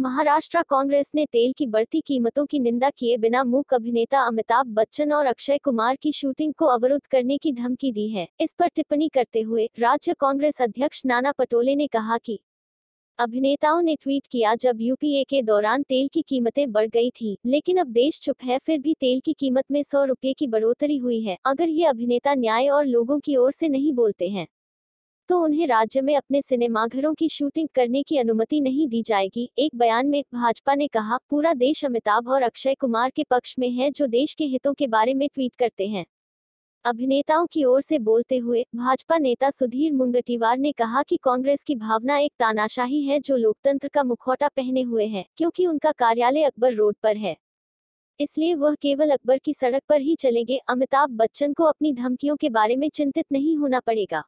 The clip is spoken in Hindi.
महाराष्ट्र कांग्रेस ने तेल की बढ़ती कीमतों की निंदा किए बिना मूक अभिनेता अमिताभ बच्चन और अक्षय कुमार की शूटिंग को अवरुद्ध करने की धमकी दी है। इस पर टिप्पणी करते हुए राज्य कांग्रेस अध्यक्ष नाना पटोले ने कहा कि अभिनेताओं ने ट्वीट किया जब यूपीए के दौरान तेल की कीमतें बढ़ गई थी, लेकिन अब देश चुप है, फिर भी तेल की कीमत में सौ रुपये की बढ़ोतरी हुई है। अगर ये अभिनेता न्याय और लोगों की ओर से नहीं बोलते हैं। तो उन्हें राज्य में अपने सिनेमाघरों की शूटिंग करने की अनुमति नहीं दी जाएगी, एक बयान में भाजपा ने कहा, पूरा देश अमिताभ और अक्षय कुमार के पक्ष में है जो देश के हितों के बारे में ट्वीट करते हैं। अभिनेताओं की ओर से बोलते हुए, भाजपा नेता सुधीर मुंगटीवार ने कहा कि कांग्रेस की भावना एक तानाशाही है जो लोकतंत्र का मुखौटा पहने हुए है, क्योंकि उनका कार्यालय अकबर रोड पर है। इसलिए वह केवल अकबर की सड़क पर ही चलेंगे, अमिताभ बच्चन को अपनी धमकियों के बारे में चिंतित नहीं होना पड़ेगा।